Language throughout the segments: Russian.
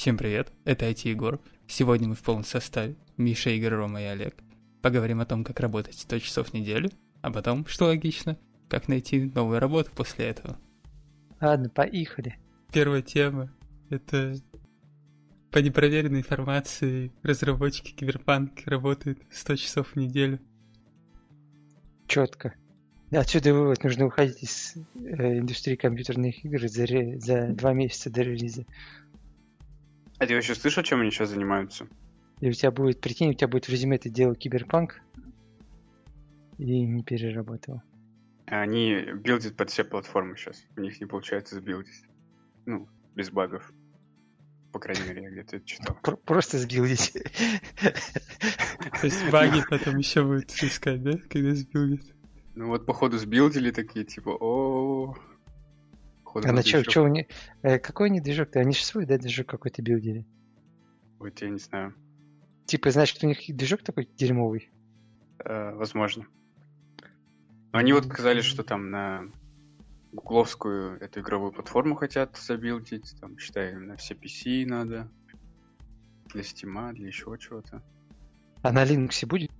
Всем привет, это IT Егор. Сегодня мы в полном составе. Миша, Игорь, Рома и Олег. Поговорим о том, как работать 100 часов в неделю, а потом, что логично, как найти новую работу после этого. Ладно, поехали. Первая тема — это по непроверенной информации разработчики Киберпанк работают 100 часов в неделю. Четко. Отсюда вывод, нужно уходить из э, индустрии компьютерных игр за, ре- за два месяца до релиза. А ты вообще слышал, чем они сейчас занимаются? И у тебя будет, прикинь, у тебя будет в резюме ты делал киберпанк и не перерабатывал. Они билдят под все платформы сейчас. У них не получается сбилдить. Ну, без багов. По крайней мере, я где-то это читал. Пр- просто сбилдить. То есть баги потом еще будут искать, да, когда сбилдят? Ну вот, походу, сбилдили такие, типа, о А на чё, чё у них... э, какой они движок-то? Они же свой, да, движок какой-то билдили? Вот я не знаю. Типа, значит, у них движок такой дерьмовый? Э, возможно. Но они вот сказали, что там на гугловскую эту игровую платформу хотят забилдить. Там, считай, на все PC надо. Для Steam, для еще чего-то. А на Linux будет?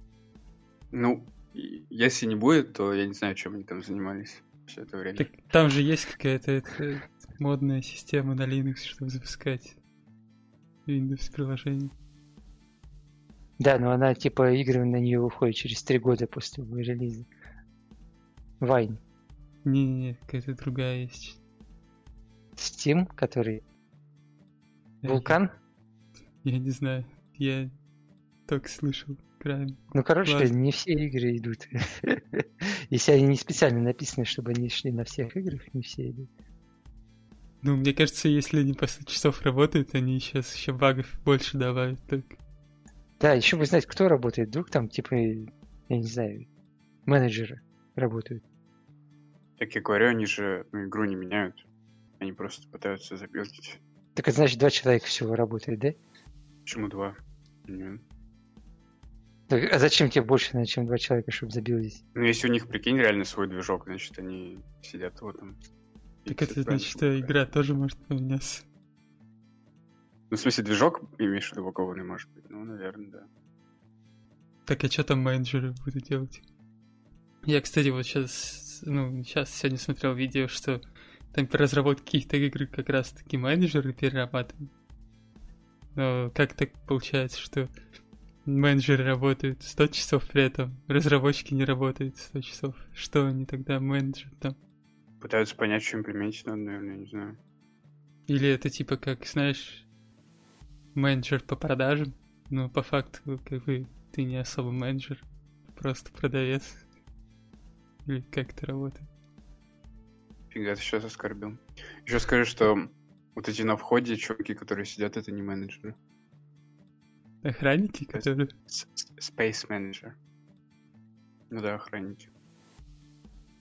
Ну, если не будет, то я не знаю, чем они там занимались все это время. Так там же есть какая-то это, модная система на Linux, чтобы запускать Windows приложение. Да, но она, типа, игры на нее выходят через три года после релиза. Вайн. Не-не-не, какая-то другая есть. Steam, который... Я- Вулкан? Я не знаю. Я только слышал краем. Ну, короче, Ладно. не все игры идут. Если они не специально написаны, чтобы они шли на всех играх, не все идут. Ну, мне кажется, если они по 100 часов работают, они сейчас еще багов больше добавят только. Да, еще бы знать, кто работает. Вдруг там, типа, я не знаю, менеджеры работают. Как я говорю, они же ну, игру не меняют. Они просто пытаются забилдить. Так это значит, два человека всего работает, да? Почему два? Не. Так, а зачем тебе больше, чем два человека, чтобы забилдить? Ну, если у них, прикинь, реально свой движок, значит, они сидят вот там. Так это значит, что игра тоже может поменяться. Ну, в смысле, движок, имеешь в виду, упакованный, может быть? Ну, наверное, да. Так, а что там менеджеры будут делать? Я, кстати, вот сейчас, ну, сейчас сегодня смотрел видео, что там при разработке каких-то игр как раз-таки менеджеры перерабатывают. Но как так получается, что менеджеры работают 100 часов при этом, разработчики не работают 100 часов? Что они тогда менеджеры там? Пытаются понять, что имплементить надо, наверное, не знаю. Или это типа как, знаешь, менеджер по продажам, но по факту как бы ты не особо менеджер, просто продавец. Или как это работает? Фига, ты сейчас оскорбил. Еще скажи, что вот эти на входе чуваки, которые сидят, это не менеджеры. Охранники, которые... Space Manager. Ну да, охранники.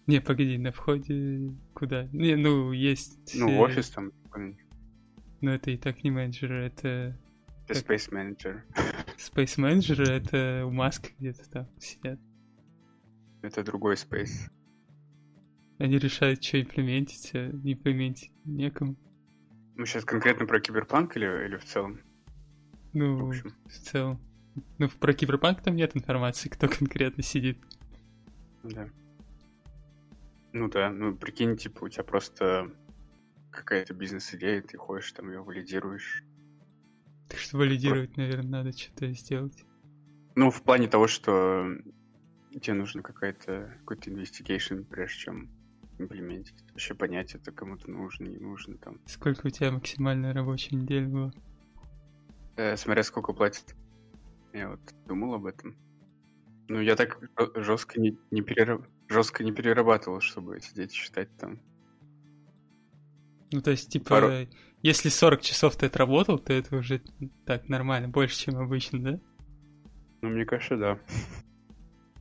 Не, погоди, на входе куда? Не, ну, есть... Ну, э, в офис там, Но это и так не менеджеры, это это Space Manager. Space менеджеры, это у Маска где-то там сидят. Это другой Space. Они решают, что имплементить, а не имплементить некому. Мы сейчас конкретно про киберпанк или, или в целом? Ну, В общем. в целом. Ну, про Киберпанк там нет информации, кто конкретно сидит. Да. Ну да, ну прикинь, типа, у тебя просто какая-то бизнес-идея, ты ходишь там ее валидируешь. Так что валидировать, наверное, надо что-то сделать. Ну, в плане того, что тебе нужно какая-то какой-то investigation, прежде чем имплементить. Вообще понять, это кому-то нужно, не нужно там. Сколько у тебя максимальная рабочая неделя была? Э, смотря сколько платят. Я вот думал об этом. Ну, я так жестко не, не, перера- жестко не перерабатывал, чтобы сидеть и считать там. Ну, то есть, типа, Пару- если 40 часов ты отработал, то это уже так нормально, больше, чем обычно, да? Ну, мне кажется, да.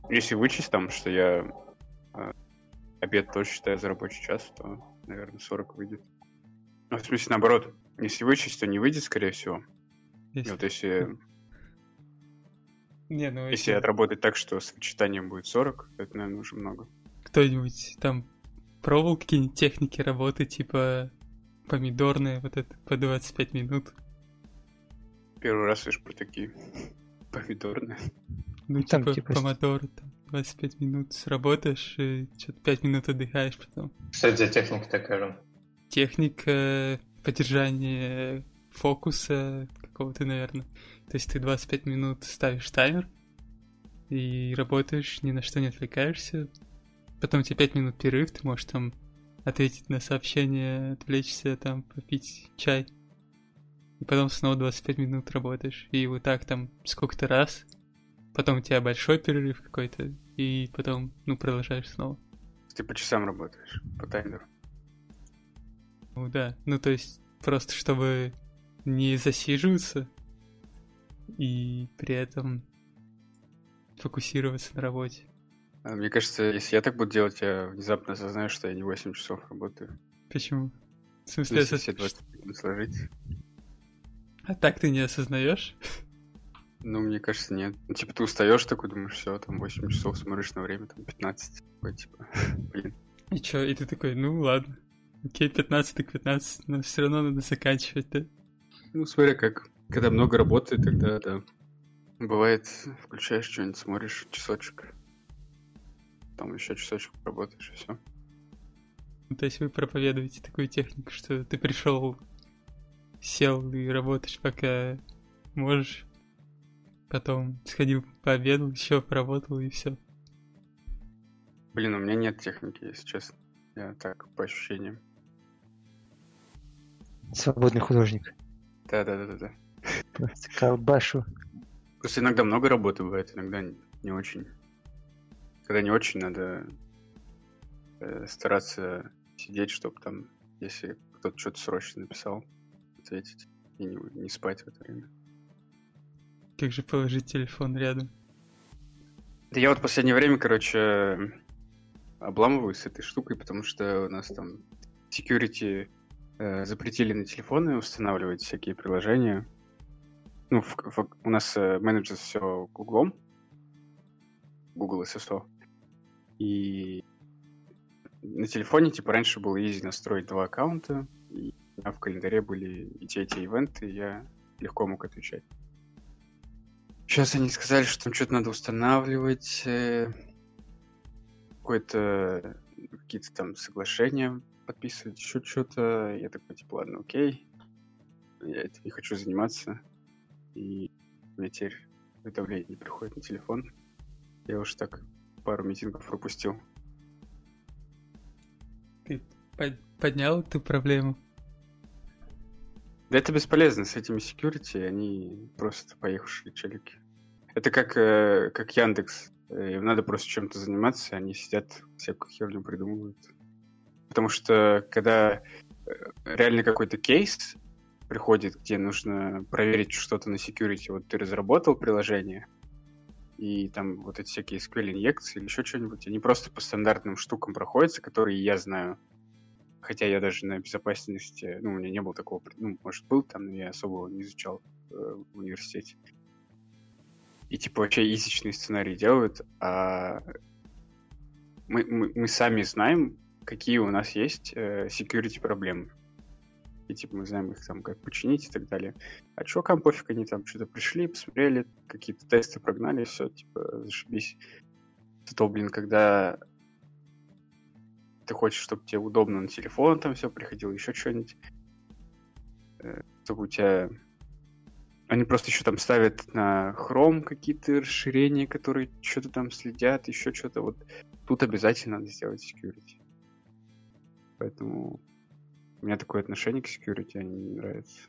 Если вычесть там, что я э, обед тоже считаю за рабочий час, то, наверное, 40 выйдет. Ну, в смысле, наоборот. Если вычесть, то не выйдет, скорее всего. Если... вот если, Не, ну, если отработать так, что с вычитанием будет 40, то это, наверное, уже много. кто-нибудь там пробовал какие-нибудь техники работы, типа помидорные, вот это по 25 минут? Первый раз слышу про такие помидорные. Ну, Там, типа, типа, помодоро, там, 25 минут сработаешь, и что-то 5 минут отдыхаешь потом. Что это за техника такая, Ром? Техника поддержания фокуса какого-то, наверное. То есть ты 25 минут ставишь таймер и работаешь, ни на что не отвлекаешься. Потом у тебя 5 минут перерыв, ты можешь там ответить на сообщение, отвлечься, там, попить чай. И потом снова 25 минут работаешь. И вот так там сколько-то раз. Потом у тебя большой перерыв какой-то. И потом, ну, продолжаешь снова. Ты по часам работаешь, по таймеру. Ну да, ну то есть просто чтобы не засиживаться и при этом фокусироваться на работе. А Мне кажется, если я так буду делать, я внезапно осознаю, что я не 8 часов работаю. Почему? В смысле, Если все 20 минут сложить. а так ты не осознаешь? Ну, мне кажется, нет. Ну, типа, ты устаешь такой, думаешь, все, там 8 часов смотришь на время, там 15. Такой, типа, блин. И чё, и ты такой, ну ладно, окей, 15 так 15, но все равно надо заканчивать, да? Ну, смотря как. Когда много работы, тогда, да. Бывает, включаешь что-нибудь, смотришь часочек. Там еще часочек работаешь, и все. Ну, то есть вы проповедуете такую технику, что ты пришел, сел и работаешь, пока можешь. Потом сходил, пообедал, еще поработал и все. Блин, у меня нет техники, если честно. Я так, по ощущениям. Свободный художник. Да-да-да-да. Просто колбашу. Просто иногда много работы бывает, иногда не- не очень. Когда не очень, надо э, стараться сидеть, чтобы там, если кто-то что-то срочно написал, ответить и не, не спать в это время. Как же положить телефон рядом? Да я вот в последнее время, короче, обламываюсь с этой штукой, потому что у нас там security э, запретили на телефоны устанавливать всякие приложения. Ну, в- в- у нас э, менеджер все гуглом, Google SSO. И на телефоне, типа, раньше было easy настроить два аккаунта, и меня в календаре были и те, и те ивенты, и я легко мог отвечать. Сейчас они сказали, что там что-то надо устанавливать, э, какое-то какие-то там соглашения подписывать, еще что-то. Я такой, типа, ладно, окей. Я этим не хочу заниматься. И меня теперь уведомление не приходит на телефон. Я уж так пару митингов пропустил. Ты под- поднял эту проблему? Да это бесполезно, с этими security они просто поехавшие челики. Это как, э, как Яндекс. Э, Им надо просто чем-то заниматься, они сидят, всякую херню придумывают. Потому что когда э, реально какой-то кейс приходит, где нужно проверить что-то на security, вот ты разработал приложение, и там вот эти всякие SQL-инъекции или еще что-нибудь, они просто по стандартным штукам проходятся, которые я знаю. Хотя я даже на безопасности, ну, у меня не было такого, ну, может, был там, но я особо не изучал э, в университете. И, типа, вообще изичные сценарии делают, а мы, мы, мы сами знаем, какие у нас есть э, security проблемы. И, типа, мы знаем их там, как починить и так далее. А чувакам пофиг, они там что-то пришли, посмотрели, какие-то тесты прогнали, все, типа, зашибись. Зато, блин, когда ты хочешь, чтобы тебе удобно на телефон там все приходило, еще что-нибудь, э, чтобы у тебя... Они просто еще там ставят на Chrome какие-то расширения, которые что-то там следят, еще что-то. Вот тут обязательно надо сделать security. Поэтому у меня такое отношение к security, они мне не нравятся.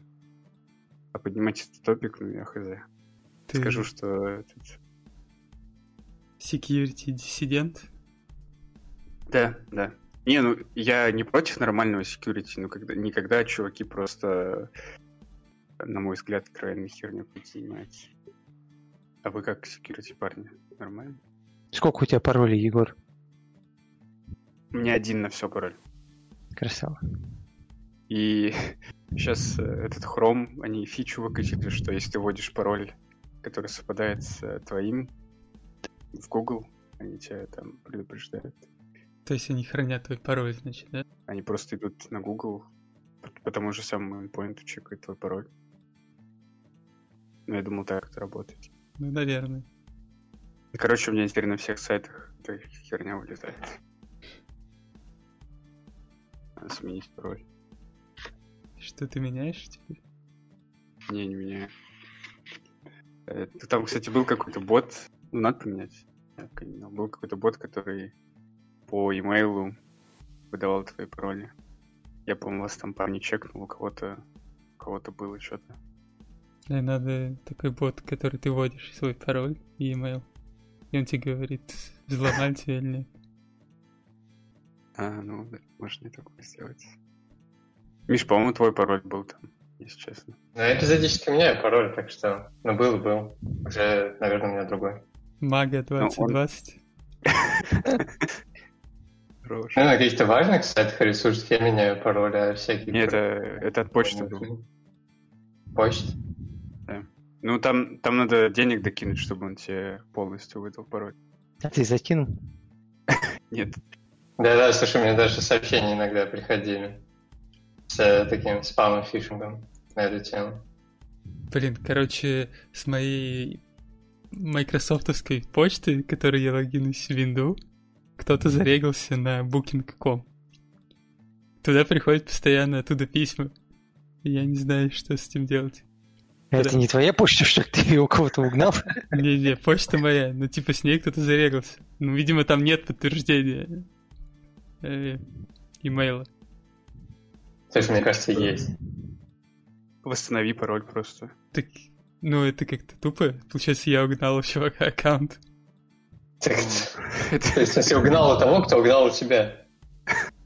А поднимать этот топик, ну я хз. Ты Скажу, что этот... security диссидент? Да, да. Не, ну я не против нормального security, но когда, никогда чуваки просто, на мой взгляд, крайне херню занимаются. А вы как security парни? Нормально? Сколько у тебя паролей, Егор? У меня один на все пароль. Красава. И сейчас этот Chrome, они фичу выкатили, что если ты вводишь пароль, который совпадает с э, твоим в Google, они тебя там предупреждают. То есть они хранят твой пароль, значит, да? Они просто идут на Google, по, тому же самому endpoint чекают твой пароль. Но я думал, так это работает. Ну, наверное. Короче, у меня теперь на всех сайтах эта херня вылезает. Сменить пароль. Что ты меняешь теперь? Не, не меняю. Э, Там, кстати, был какой-то бот. Ну, надо поменять. Был какой-то бот, который по имейлу выдавал твои пароли. Я, по-моему, вас там парни чекнул, у кого-то у кого-то было что-то. И надо такой бот, который ты вводишь свой пароль и email. И он тебе говорит, взломали тебя или нет. А, ну, да, можно и такое сделать. Миш, по-моему, твой пароль был там, если честно. Ну, я эпизодически меняю пароль, так что... Ну, был и был. Уже, наверное, у меня другой. Мага Ну, он- 2020. Хорош. Ну, на каких-то важных сайтах и ресурсах я меняю пароль, а всякие... Не, это, это от почты был. Почта? Ну, там, там надо денег докинуть, чтобы он тебе полностью выдал пароль. А ты закинул? Нет, Да-да, слушай, мне даже сообщения иногда приходили с э, таким спамом, фишингом на эту тему. Блин, короче, с моей майкрософтовской почты, которой я логинусь в Windows, кто-то зарегался на booking.com. Туда приходят постоянно оттуда письма. Я не знаю, что с этим делать. Это не твоя почта, что ты ее у кого-то угнал? Не-не, почта моя, ну типа с ней кто-то зарегался. Ну, видимо, там нет подтверждения имейла. Слушай, мне кажется, есть. восстанови пароль просто. Так, ну это как-то тупо. Получается, я угнал у чувака аккаунт. Так, То есть, если угнал у того, кто угнал у тебя.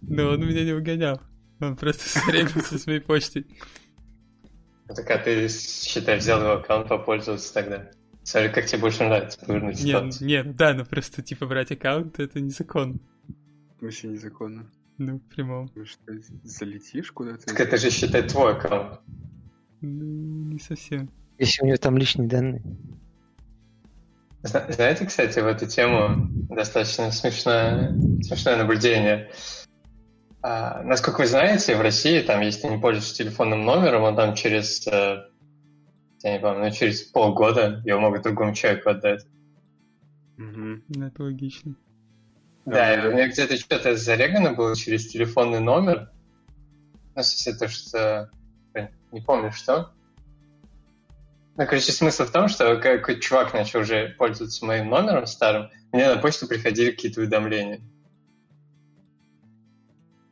Но он меня не угонял. Он просто зарегался с моей почтой. Ну, Так, а ты, считай, взял его аккаунт попользоваться тогда. Смотри, как тебе больше нравится повернуть Не, ситуацию. не, ну да, ну просто типа брать аккаунт это незаконно. Вообще незаконно. Ну, в прямом. Ну что, залетишь куда-то? Так это же, считай, твой аккаунт. Ну, не совсем. Если у него там личные данные. Зна- Знаете, кстати, в эту тему достаточно смешное, смешное наблюдение. А, насколько вы знаете, в России, там, если ты не пользуешься телефонным номером, он там через, э, я не помню, ну, через полгода его могут другому человеку отдать. Ну, это логично. Да, и у меня где-то что-то зарегано было через телефонный номер. Ну, в смысле, то, что... Не помню, что. Ну, короче, смысл в том, что какой чувак начал уже пользоваться моим номером старым, мне на почту приходили какие-то уведомления.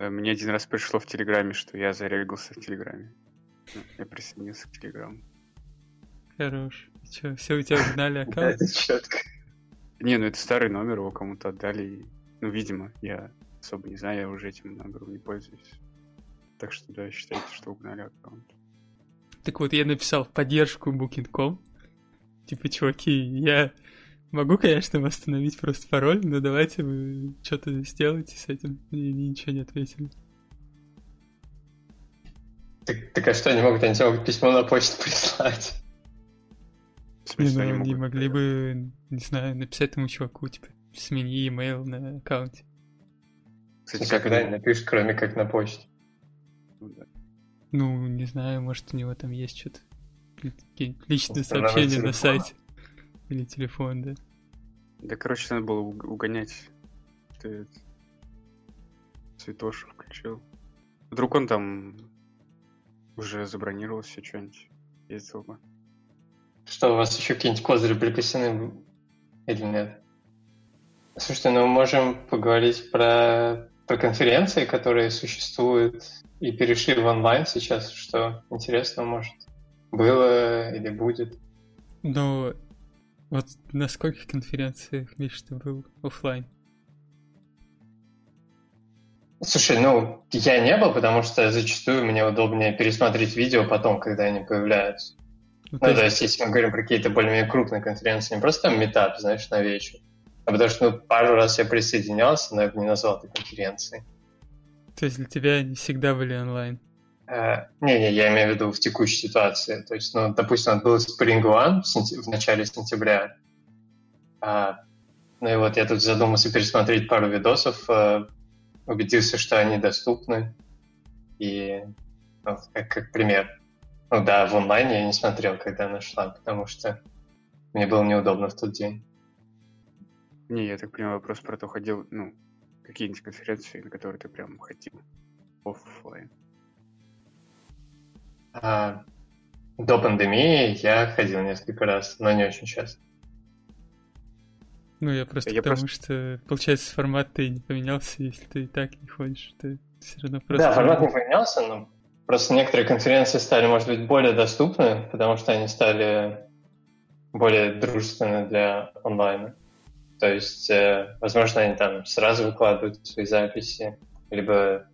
Э, Мне один раз пришло в Телеграме, что я зарегался в Телеграме. Я присоединился к Телеграму. Хорош. Че, все у тебя угнали Да, аккаунт? это четко. Не, ну это старый номер, его кому-то отдали. и- Ну, видимо, я особо не знаю, я уже этим номером не пользуюсь. Так что, да, считайте, что угнали аккаунт. Так вот, я написал в поддержку Booking.com. Типа, чуваки, я могу, конечно, восстановить просто пароль, но давайте вы что-то сделайте с этим. И ничего не ответили. Так, так а что, они могут, они тебе могут письмо на почту прислать? В Не, смысле, ну, они могли бы, не знаю, написать этому чуваку, типа, смени email на аккаунте. Кстати, Никогда не напишешь, кроме как на почте. ну. Ну, не знаю, может, у него там есть что-то. Личные сообщения на сайте. Или телефон, да. Да, короче, надо было уг- угонять. Ты Цветошу включил. Вдруг он там уже забронировал себе что-нибудь. Ездил бы. Что, у вас еще какие-нибудь козыри припасены или нет? Слушайте, ну мы можем поговорить про, про конференции, которые существуют и перешли в онлайн сейчас, что интересно, может, было или будет. Но вот на скольких конференциях, Миш, ты был оффлайн? Слушай, ну, я не был, потому что зачастую мне удобнее пересмотреть видео потом, когда они появляются. Ну, Ну, то есть, если мы говорим про какие-то более-менее крупные конференции, не просто там метап, знаешь, на вечер, потому что, ну, пару раз я присоединялся, но я бы не назвал это конференцией. то есть для тебя они всегда были онлайн? Э, Не-не, я имею в виду в текущей ситуации. То есть, ну, допустим, был Spring One в, сентя- в начале сентября. А, ну и вот я тут задумался пересмотреть пару видосов, э, убедился, что они доступны. И ну, как, как пример. Ну да, в онлайне я не смотрел, когда она шла, потому что мне было неудобно в тот день. Не, я так понимаю, вопрос про то, ходил, ну, какие-нибудь конференции, на которые ты прям ходил офлайн. А, до пандемии я ходил несколько раз, но не очень часто. Ну, я просто Я потому просто- что, получается, формат-то и не поменялся, если ты и так не ходишь, ты все равно просто... Да, формат не поменялся, но просто некоторые конференции стали, может быть, более доступны, потому что они стали более дружественны для онлайна. То есть, э, возможно, они там сразу выкладывают свои записи, либо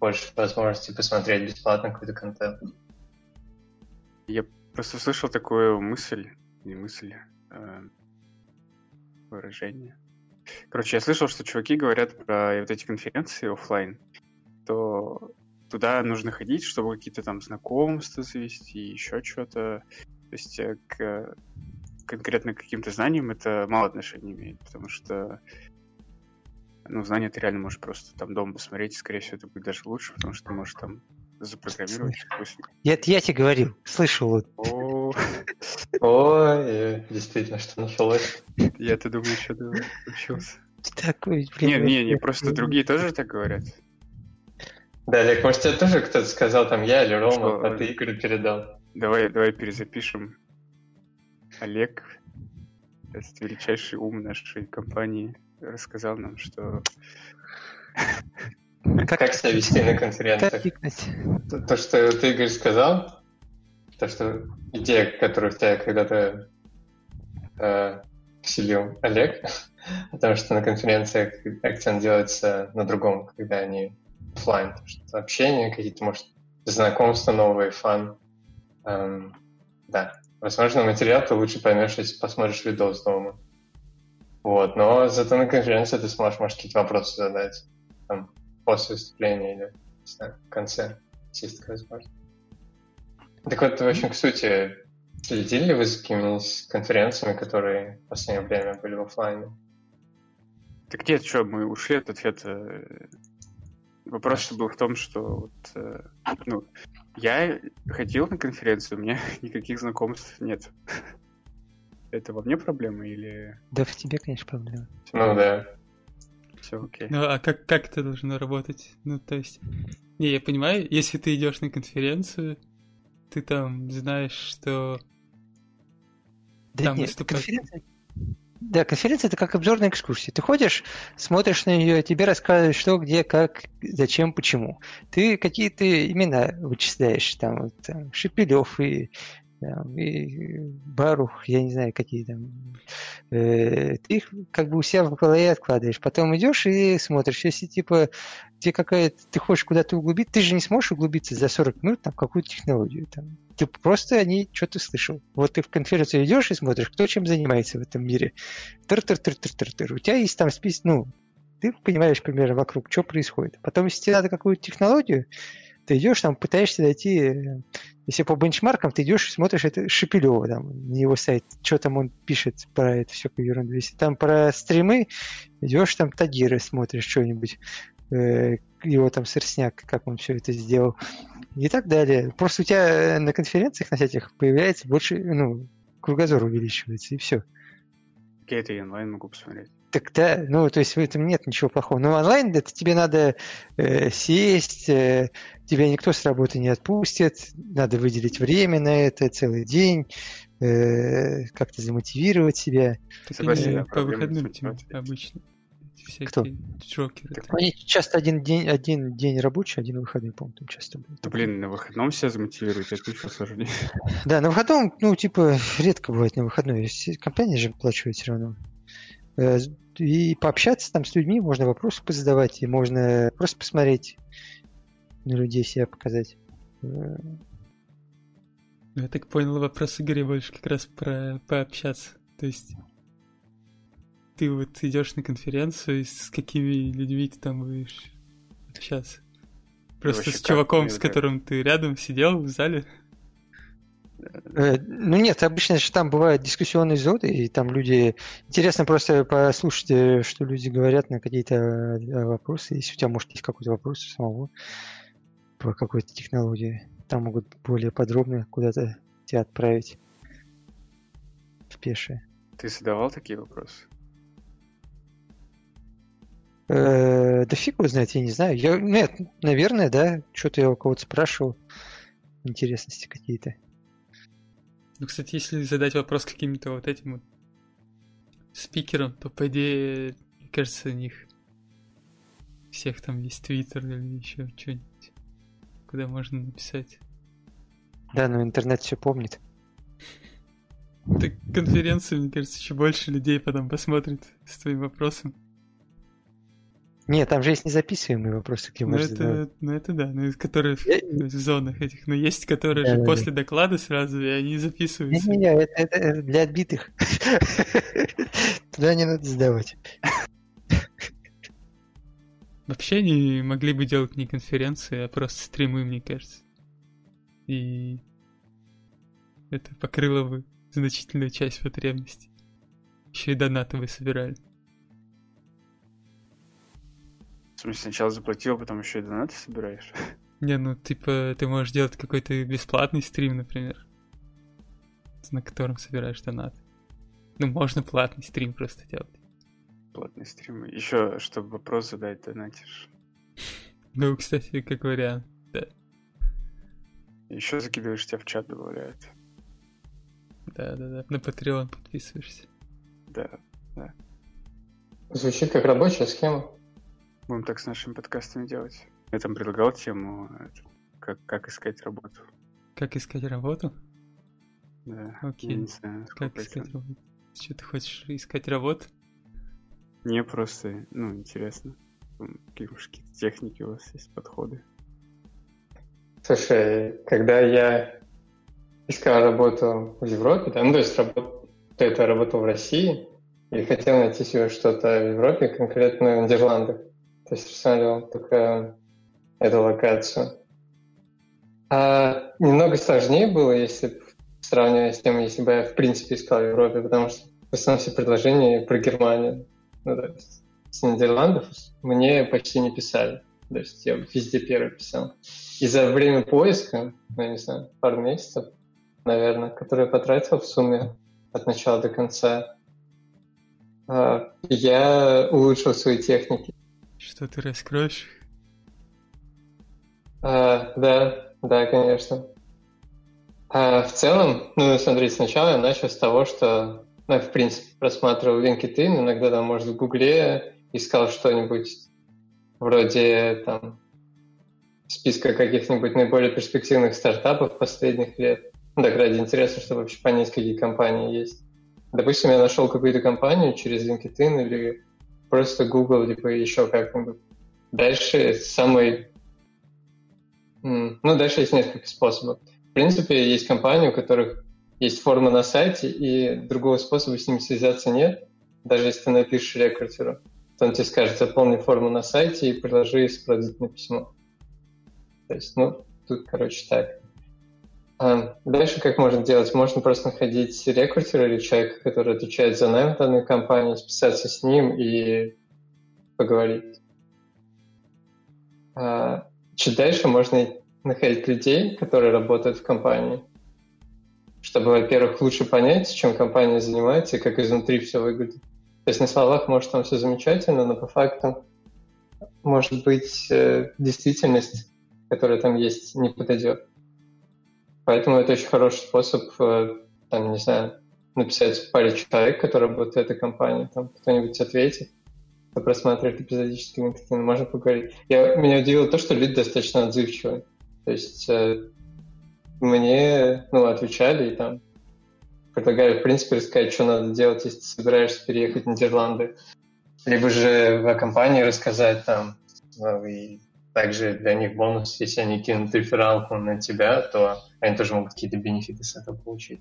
больше возможности посмотреть бесплатно какой-то контент. Я просто слышал такую мысль, не мысль, а выражение. Короче, я слышал, что чуваки говорят про вот эти конференции оффлайн, то туда нужно ходить, чтобы какие-то там знакомства завести, еще что-то. То есть э, к конкретно к каким-то знаниям это мало отношения имеет, потому что ну, знания ты реально можешь просто там дома посмотреть, и, скорее всего, это будет даже лучше, потому что ты можешь там запрограммировать. Я, я тебе говорил, слышал, вот. Ой, действительно, что началось. я-то думаю, что-то учился. Такой, Не, блин, не, не, вот, просто другие тоже так говорят. Да, Олег, может, тебе тоже кто-то сказал, там, я или Рома, а ты Игорь передал. Давай, давай перезапишем. Олег, этот величайший ум нашей компании, рассказал нам, что... Как, Как себя вести на конференциях? То, то, что ты, Игорь, сказал, то, что идея, которую в тебя когда-то э, вселил Олег, о том, что на конференциях акцент делается на другом, когда они потому что общение, какие-то, может, знакомства новые, фан. Эм, да, возможно, материал ты лучше поймешь, если посмотришь видос дома. Вот, но зато на конференции ты сможешь, может, какие-то вопросы задать там, после выступления или не знаю, в конце, если такая возможность. Так вот, в общем, к сути, следили ли вы за какими-нибудь конференциями, которые в последнее время были в офлайне? Так нет, что, мы ушли от ответа. Вопрос был в том, что вот, э, ну, я ходил на конференцию, у меня никаких знакомств нет. Это во мне проблема или Да в тебе, конечно, проблема. Ну да. все окей? Ну, а как, как это должно работать? Ну, то есть... Не, я понимаю, если ты идешь на конференцию, ты там знаешь, что... Да Там нет, выступать. конференция... Да, конференция это как обзорная экскурсия. Ты ходишь, смотришь на нее, тебе рассказывают, что, где, как, зачем, почему. Ты какие-то имена вычисляешь, там, вот, там Шепелев и, и Барух, я не знаю, какие там. Э, ты их как бы у себя в голове откладываешь. Потом идешь и смотришь. Если типа тебе какая-то, ты хочешь куда-то углубиться, ты же не сможешь углубиться за 40 минут там, в какую-то технологию. Там. Ты просто о ней что-то слышал. Вот ты в конференцию идешь и смотришь, кто чем занимается в этом мире. Тыр-тыр-тыр-тыр-тыр-тыр. У тебя есть там список, ну, ты понимаешь примерно вокруг, что происходит. Потом, если тебе надо какую-то технологию, ты идешь там, пытаешься найти, э, если по бенчмаркам, ты идешь смотришь это Шепелева, там, на его сайт, что там он пишет про это все ерунду. Если там про стримы, идешь там Тагиры смотришь что-нибудь, э, его там сырсняк, как он все это сделал, и так далее. Просто у тебя э, на конференциях, на всяких, появляется больше, ну, кругозор увеличивается, и все. Я это онлайн могу посмотреть. Так да, ну, то есть в этом нет ничего плохого. Но онлайн это тебе надо э, сесть, э, тебя никто с работы не отпустит, надо выделить время на это, целый день, э, как-то замотивировать себя. Так Согласен, по выходным тебе обычно. Эти Кто? Всякие джокеры. Так. Они часто один день, один день рабочий, один выходной, по-моему, там часто будет. Да, блин, на выходном себя замотивировать, это еще сложнее. Да, на выходном, ну, типа, редко бывает на выходной. Компания же оплачивает все равно. Э, И пообщаться там с людьми, можно вопросы позадавать, и можно просто посмотреть на людей, себя показать. Э, Ну, Я так понял, вопрос Игоря больше как раз про пообщаться. То есть ты вот идешь на конференцию, и с какими людьми ты там будешь общаться? Просто вообще с чуваком, с которым ты рядом сидел в зале? Э, Ну нет, обычно же там бывают дискуссионные зоны, и там люди... Интересно просто послушать, э, что люди говорят на какие-то э, вопросы, если у тебя, может, есть какой-то вопрос самого по какой-то технологии. там могут более подробно куда-то тебя отправить в пешее. Ты задавал такие вопросы? Э, да фиг его знает, я не знаю. Я, нет, наверное, да. Что-то я у кого-то спрашивал. Интересности какие-то. Ну, кстати, если задать вопрос каким-то вот этим вот спикерам, то, по идее, мне кажется, у них всех там есть твиттер или еще что-нибудь, куда можно написать. Да, но интернет все помнит. Так конференцию, мне кажется, еще больше людей потом посмотрит с твоим вопросом. Нет, там же есть незаписываемые вопросы, где Ну можно это, задавать. ну это да, ну которые в, Я- в зонах этих. Но есть, которые Да, же да, после доклада сразу, и они записываются. Не-не-не, это, это- это для отбитых. Туда не надо сдавать. Вообще они могли бы делать не конференции, а просто стримы, мне кажется. И это покрыло бы значительную часть потребностей. Еще и донаты бы собирали. В смысле, сначала заплатил, потом еще и донаты собираешь? Не, ну типа ты можешь делать какой-то бесплатный стрим, например, на котором собираешь донаты. Ну, можно платный стрим просто делать. Платные стримы. Еще, чтобы вопрос задать, донатишь. Ну, кстати, как вариант. Еще закидываешь, тебя в чат добавляют. Да-да-да. На Patreon подписываешься. Да. Звучит как рабочая схема. Будем так с нашими подкастами делать. Я там предлагал тему, это, как, как искать работу. Как искать работу? Да. Окей. Я не знаю, Как искать это. работу? Что ты хочешь искать работу? Мне просто, ну, интересно. Какие какие-то техники у вас есть, подходы. Слушай, когда я искал работу в Европе, да, ну, то есть работ... до этого работал в России и хотел найти себе что-то в Европе, конкретно в Нидерландах. То есть рассматривал только эту локацию. А немного сложнее было, если сравнивать с тем, если бы я в принципе искал в Европе, потому что в основном все предложения про Германию. Ну, то есть с Нидерландов мне почти не писали. То есть я везде первый писал. И за время поиска, ну, я не знаю, пару месяцев, наверное, которые я потратил в сумме от начала до конца, а, я улучшил свои техники. Что ты раскроешь? А, да, да, конечно. А в целом, ну, смотрите, сначала я начал с того, что, ну, в принципе, просматривал LinkedIn, иногда там, может, в Гугле искал что-нибудь вроде там списка каких-нибудь наиболее перспективных стартапов последних лет. Ну, так ради интереса, чтобы вообще понять, какие компании есть. Допустим, я нашел какую-то компанию через LinkedIn или просто Google, либо еще как-нибудь. Дальше самый... Ну, дальше есть несколько способов. В принципе, есть компании, у которых есть форма на сайте, и другого способа с ними связаться нет. Даже если ты напишешь рекрутеру, то он тебе скажет, заполни форму на сайте и приложи сопроводительное письмо. То есть, ну, тут, короче, так. А, Дальше как можно делать? Можно просто находить рекрутера или человека, который отвечает за найм данной компании, списаться с ним и поговорить. А, Чуть дальше можно находить людей, которые работают в компании, чтобы, во-первых, лучше понять, чем компания занимается и как изнутри все выглядит. То есть на словах может там все замечательно, но по факту может быть э, действительность, которая там есть, не подойдет. Поэтому это очень хороший способ, э, там, не знаю, написать паре человек, которые работают в этой компании, там кто-нибудь ответит, кто просматривает эпизодически LinkedIn, можно поговорить. Я, меня удивило то, что люди достаточно отзывчивые. То есть э, мне ну, отвечали и там предлагали, в принципе, рассказать, что надо делать, если ты собираешься переехать в Нидерланды. Либо же в компании рассказать там, ну, и также для них бонус, если они кинут рефералку на тебя, то они тоже могут какие-то бенефиты с этого получить.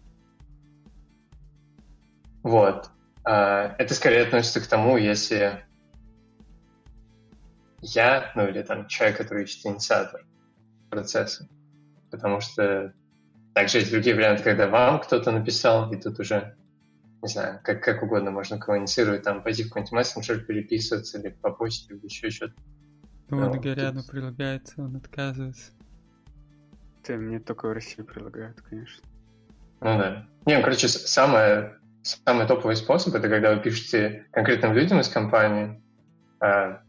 Вот. А, Это скорее относится к тому, если я, ну или там человек, который ищет инициатор процесса. Потому что также есть другие варианты, когда вам кто-то написал, и тут уже, не знаю, как, как угодно можно кого инициировать, там пойти в какой-нибудь мессенджер переписываться, или по почте, или еще что-то. Он Ну, Горяну тут- предлагает, он отказывается. Да, мне только в России предлагают, конечно. Ну да. Не, ну, короче, самое, самый топовый способ это когда вы пишете конкретным людям из компании, а,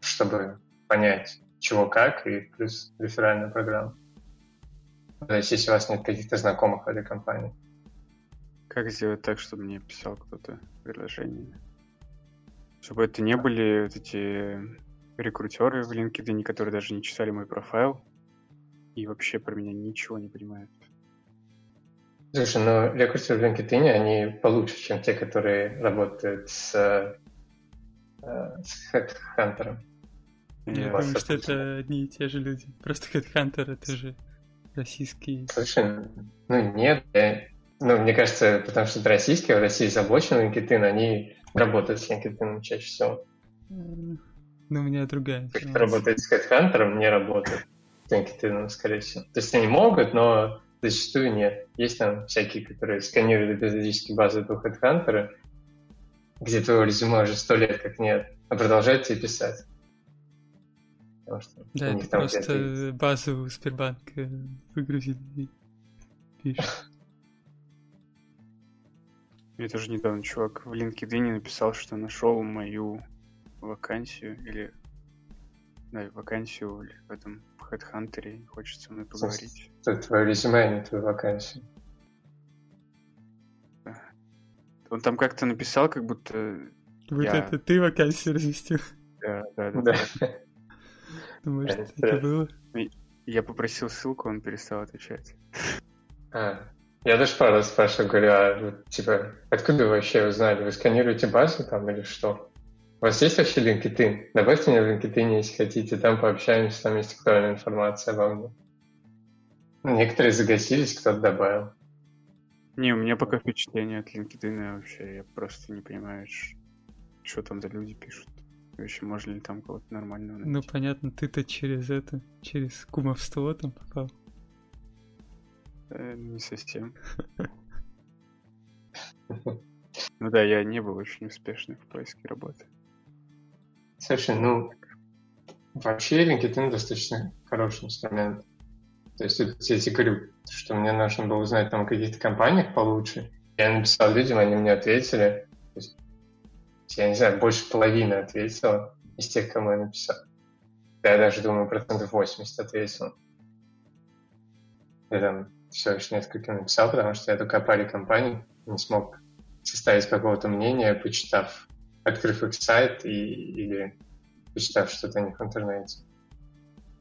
чтобы понять, чего как, и плюс реферальная программа. То есть, если у вас нет каких-то знакомых в этой компании. Как сделать так, чтобы мне писал кто-то предложение? Чтобы это не были вот эти рекрутеры в LinkedIn, которые даже не читали мой профайл и вообще про меня ничего не понимают. Слушай, ну рекрутеры в LinkedIn, они получше, чем те, которые работают с, э, с HeadHunter. Я думаю, что это- одни и те же люди. Просто Headhunter это же российский. Слушай, ну нет, я- ну мне кажется, потому что это российские, в России заблочен LinkedIn, они работают с LinkedIn чаще всего. Ну, у меня другая Те, кто информация. работает с HeadHunter, не работают с LinkedIn, скорее всего. То есть они могут, но зачастую нет. Есть там всякие, которые сканируют периодически базу этого HeadHunter, где твоего резюме уже сто лет как нет, а продолжают тебе писать. Потому что Да, это просто базу Сбербанка выгрузили и пишешь. Мне тоже недавно чувак в LinkedIn написал, что нашел мою вакансию или да, вакансию в этом в HeadHunter хочет со мной поговорить. Это твое резюме, а не твою вакансию. Он там как-то написал, как будто... Вот Я- это ты вакансию разместил. Да, да, да, Да. да. Думаешь, Это это да. было? Я попросил ссылку, он перестал отвечать. А, я даже пару раз спрашиваю, говорю, а типа, откуда вы вообще узнали? Вы сканируете базу там или что? У вас есть вообще LinkedIn? Добавьте меня в LinkedIn, если хотите, там пообщаемся, там есть актуальная информация обо мне. Ну, Некоторые загасились, кто-то добавил. Не, у меня пока впечатление от LinkedIn вообще, я просто не понимаю, что там за люди пишут. Вообще, можно ли там кого-то нормального найти? Ну, понятно, ты-то через это, через кумовство там попал. Э, не совсем. Ну да, я не был очень успешным в поиске работы. Слушай, ну, вообще LinkedIn достаточно хороший инструмент. То есть тут я тебе говорю, что мне нужно было узнать там о каких-то компаниях получше. Я написал людям, они мне ответили. То есть, я не знаю, больше половины ответила из тех, кому я написал. Я даже думаю, процентов 80 ответил. Я там все еще несколько написал, потому что я только о паре компаний не смог составить какого-то мнения, почитав, открыв их сайт и, или почитав что-то о них в интернете.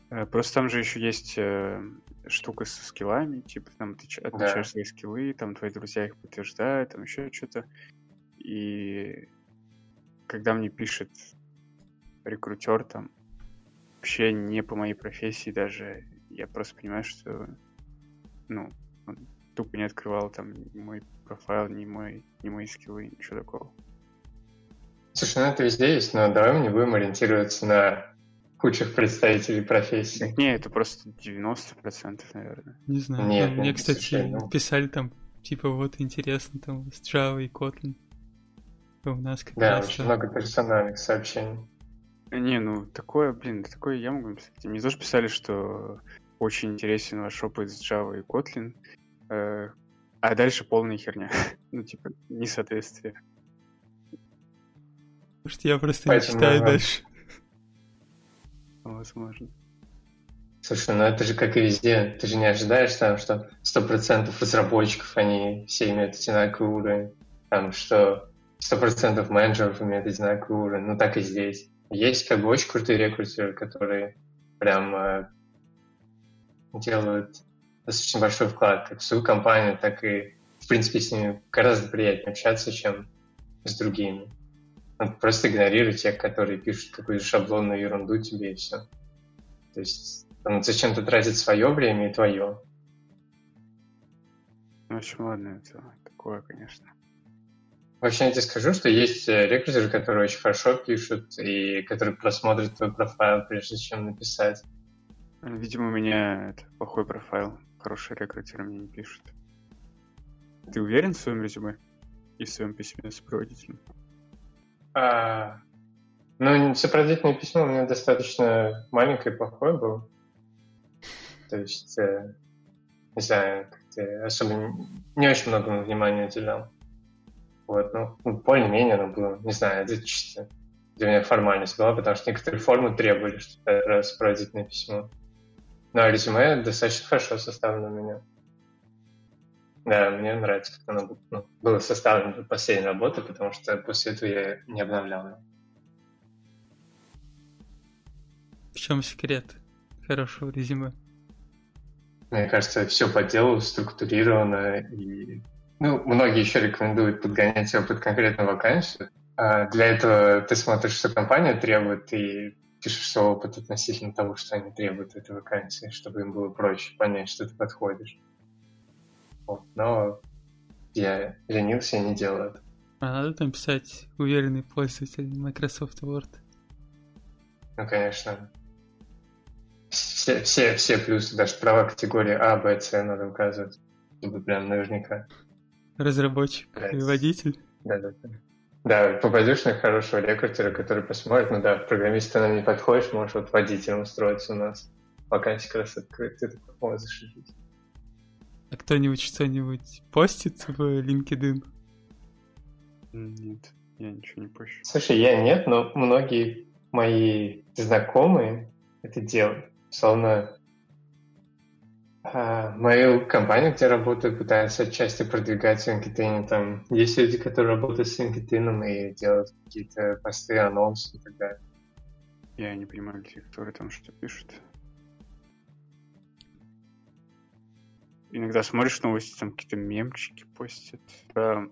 Э, Просто там же еще есть э, штука со скиллами, типа там ты отмечаешь свои скиллы, там твои друзья их подтверждают, там еще что-то. И когда мне пишет рекрутер там, вообще не по моей профессии даже, я просто понимаю, что ну, он тупо не открывал там ни мой профайл, ни мой, ни мои скиллы, ничего такого. Слушай, ну это везде есть, но давай мы не будем ориентироваться на худших представителей профессии. Не, это просто 90%, наверное. Не знаю. Нет, ну, мне, кстати, писали там, типа, вот интересно, там, с Java и Kotlin. У нас как Да, раз очень много персональных сообщений. Не, ну такое, блин, такое я могу написать. Мне тоже писали, что очень интересен ваш опыт с Java и Kotlin, э, а дальше полная херня. ну, типа, несоответствие. Может, я просто Поэтому не читаю да. дальше. Возможно. Слушай, ну это же как и везде. Ты же не ожидаешь там, что 100% разработчиков, они все имеют одинаковый уровень. Там, что 100% менеджеров имеют одинаковый уровень. Ну так и здесь. Есть как бы очень крутые рекрутеры, которые прям э, делают достаточно большой вклад как в свою компанию, так и, в принципе, с ними гораздо приятнее общаться, чем с другими. Ну, просто игнорируй тех, которые пишут какую-то шаблонную ерунду тебе и все. То есть там зачем-то тратить свое время и твое. Ну, в общем, ладно, это такое, конечно. Вообще, я тебе скажу, что есть э, рекрутеры, которые очень хорошо пишут и которые просмотрят твой профайл, прежде чем написать. Видимо, у меня это плохой профайл. Хорошие рекрутеры мне не пишут. Ты уверен в своем резюме и в своем письме с сопроводителем? А, ну, сопроводительное письмо у меня достаточно маленькое и плохое было. То есть, э, не знаю, как-то особо не, не очень много внимания уделял. Вот, ну, ну более-менее оно было, не знаю, это чисто для меня формальность была, потому что некоторые формы требовали, раз на письмо. Но резюме достаточно хорошо составлено у меня. Да, мне нравится, как оно ну, было составлено последней работы, потому что после этого я не обновлял его. В чем секрет хорошего резюме? Мне кажется, все по делу, структурировано, и ну, многие еще рекомендуют подгонять его под конкретную вакансию. А для этого ты смотришь, что компания требует, и пишешь свой опыт относительно того, что они требуют в этой вакансии, чтобы им было проще понять, что ты подходишь. Вот. Но я ленился и не делал это. А надо там писать уверенный пользователь Microsoft Word? Ну, конечно все, все, все плюсы, даже права категории А, Б, С надо указывать, чтобы прям наверняка. Разработчик да. и водитель? Да, да, да. Да, попадешь на хорошего рекрутера, который посмотрит, ну да, программист нам не подходишь, можешь вот водителем устроиться у нас. Вакансия как раз открыта, ты такой, о, зашибись. А кто-нибудь что-нибудь постит в LinkedIn? Нет, я ничего не пощу. Слушай, я нет, но многие мои знакомые это делают. Словно а, мою компанию, где работаю, пытаются отчасти продвигать LinkedIn. Там есть люди, которые работают с LinkedIn и делают какие-то посты, анонсы и так далее. Я не понимаю, где которые там что пишут. Иногда смотришь новости, там какие-то мемчики постят. Про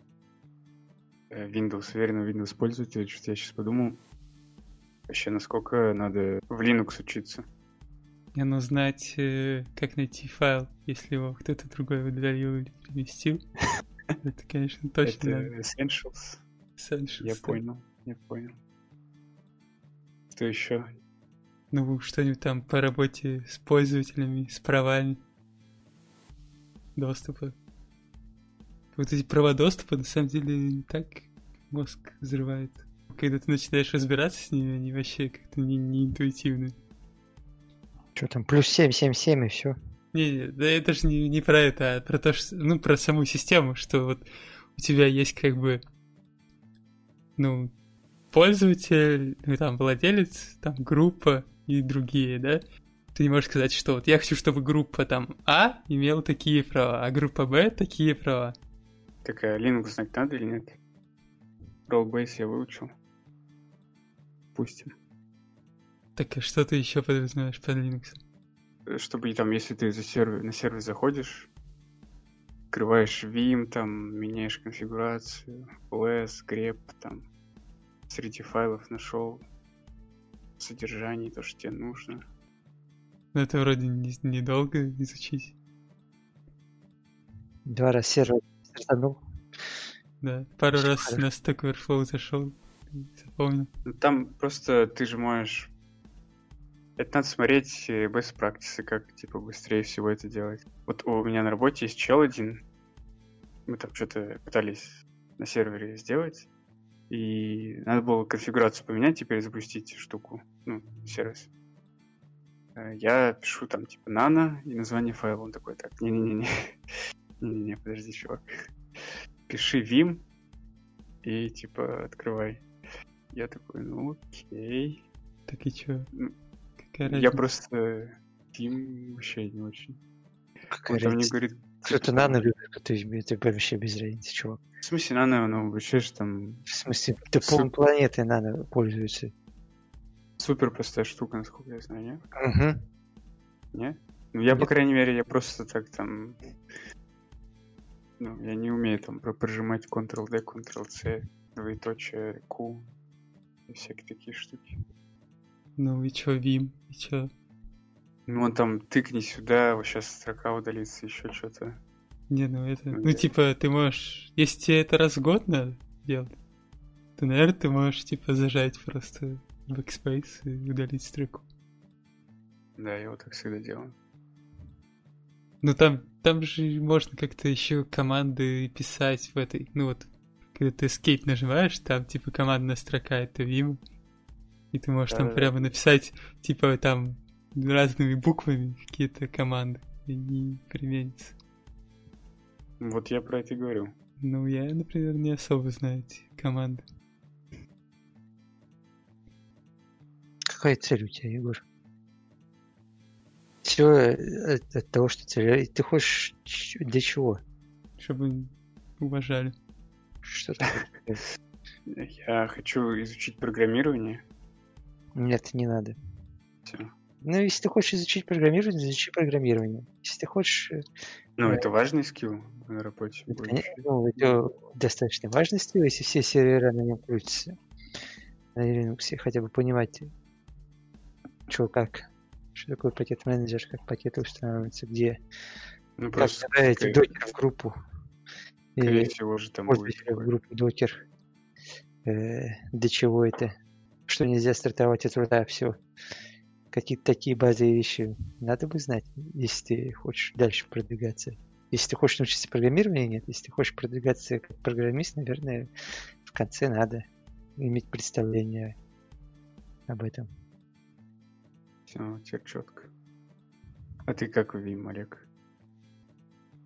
э, Windows, уверенно Windows пользователя, что-то я сейчас подумал. Вообще, насколько надо в Linux учиться. Мне нужно знать, э, как найти файл, если его кто-то другой удалил или переместил. Это, конечно, точно. Это Essentials. Essentials. Я понял, я понял. Что еще? Ну, что-нибудь там по работе с пользователями, с правами доступа. Вот эти права доступа, на самом деле, не так мозг взрывает. Когда ты начинаешь разбираться с ними, они вообще как-то не, не интуитивны. Что там, плюс 777 и все. Не, не, да это же не, не про это, а про то, что, ну, про саму систему, что вот у тебя есть как бы, ну, пользователь, ну, там, владелец, там, группа и другие, да? Ты не можешь сказать, что вот я хочу, чтобы группа там А имела такие права, а группа Б такие права. Так, а Linux знать надо или нет? Rollbase я выучил. Пустим. Так а что ты еще подразумеваешь под Linux? Чтобы там, если ты за сервер, на сервер заходишь, открываешь Vim, там, меняешь конфигурацию, OS, grep, там, среди файлов нашел содержание, то, что тебе нужно. Но ну, это вроде недолго не изучить. Два раза сервер стартанул. Да, пару Очень раз хорошо. на Stack Overflow зашел, запомнил. Ну, там просто ты же можешь это надо смотреть э, best practices, как типа быстрее всего это делать. Вот у меня на работе есть чел один. Мы там что-то пытались на сервере сделать. И надо было конфигурацию поменять, теперь запустить штуку, ну, сервис. Э, я пишу там типа nano и название файла. Он такой, так, не-не-не-не. Не-не-не, подожди, чувак. Пиши vim и типа открывай. Я такой, ну окей. Так и чё? Какая я просто Тим вообще не очень. Какая Он там мне говорит... Кто-то нано любит, кто-то это вообще без разницы, чувак. В смысле нано, ну, обучаешь там... В смысле, ты пол планеты нано пользуется. Супер простая штука, насколько я знаю, нет? Угу. Нет? Ну, я, нет. по крайней мере, я просто так там... Ну, я не умею там прожимать Ctrl-D, Ctrl-C, двоеточие, Q и всякие такие штуки. Ну и чё, Вим? И чё? Ну он там тыкни сюда, вот сейчас строка удалится, еще что-то. Не, ну это... Ну, ну типа, ты можешь... Если тебе это раз в год надо делать, то, наверное, ты можешь, типа, зажать просто backspace и удалить строку. Да, я вот так всегда делаю. Ну там, там же можно как-то еще команды писать в этой, ну вот, когда ты escape нажимаешь, там типа командная строка это Vim, и ты можешь там прямо написать, типа, там, разными буквами какие-то команды. и не применится. Вот я про это говорю. Ну, я, например, не особо знаю эти команды. Какая цель у тебя, Егор? Все от, от того, что цель. Ты хочешь для чего? Чтобы уважали. Что такое? Я хочу изучить программирование. Нет, не надо. Всё. Ну, если ты хочешь изучить программирование, изучи программирование. Если ты хочешь... э, Ну, Да. это важный скилл на работе. это, будет. коне- ну, это достаточно важный стиль, если все сервера на нем крутятся. На Linux, хотя бы понимать, что как. Что такое пакет-менеджер, как пакеты устанавливаются, где. Ну, Как добавить скорее- докер в группу. скорее Или всего же там будет. в группу докер. Э, для чего это? Что нельзя стартовать от руля, все. Какие-то такие базовые вещи надо бы знать, если ты хочешь дальше продвигаться. Если ты хочешь научиться программированию, нет. Если ты хочешь продвигаться как программист, наверное, в конце надо иметь представление об этом. Все, теперь четко. А ты как Вим, Олег?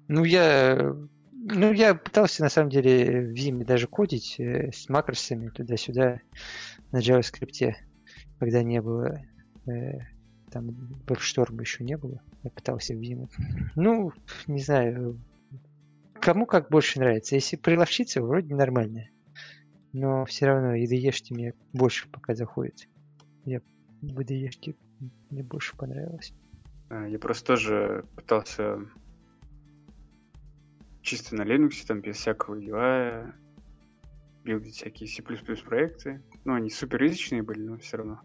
Ну, я, ну, я пытался, на самом деле, в Vim даже кодить э, с макросами туда-сюда на JavaScript, когда не было, э, там, WebStorm еще не было. Я пытался в Vim. Ну, не знаю, кому как больше нравится. Если приловчиться, вроде нормально. Но все равно IDE мне больше пока заходит. Я в IDE мне больше понравилось. А, Я просто тоже пытался чисто на Linux, там без всякого UI, билдить всякие C++ проекты. Ну, они суперязычные были, но все равно.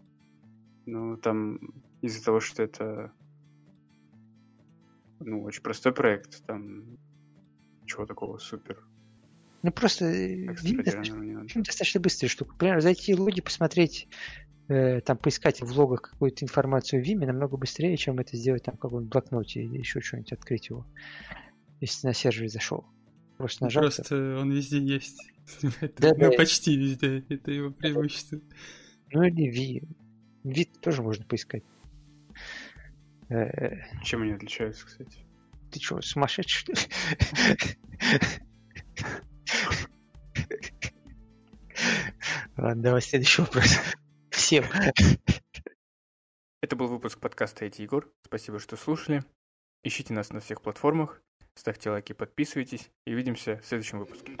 Но там из-за того, что это ну, очень простой проект, там ничего такого супер Ну, просто э, Vim достаточно надо. Фильм достаточно быстрая штука. Например, зайти в логи, посмотреть, э, там, поискать в логах какую-то информацию в Виме намного быстрее, чем это сделать там в каком-нибудь блокноте или еще что-нибудь, открыть его, если на сервере зашел. Просто нажал. Просто он везде есть. Это, Да, ну, да. почти везде. Это его преимущество. Ну или Ви. Вид тоже можно поискать. Э, Чем они отличаются, кстати? ты что, сумасшедший, что ли? Ладно, давай следующий вопрос. Всем. Это был выпуск подкаста «Это Егор». Спасибо, что слушали. Ищите нас на всех платформах, ставьте лайки, подписывайтесь и увидимся в следующем выпуске.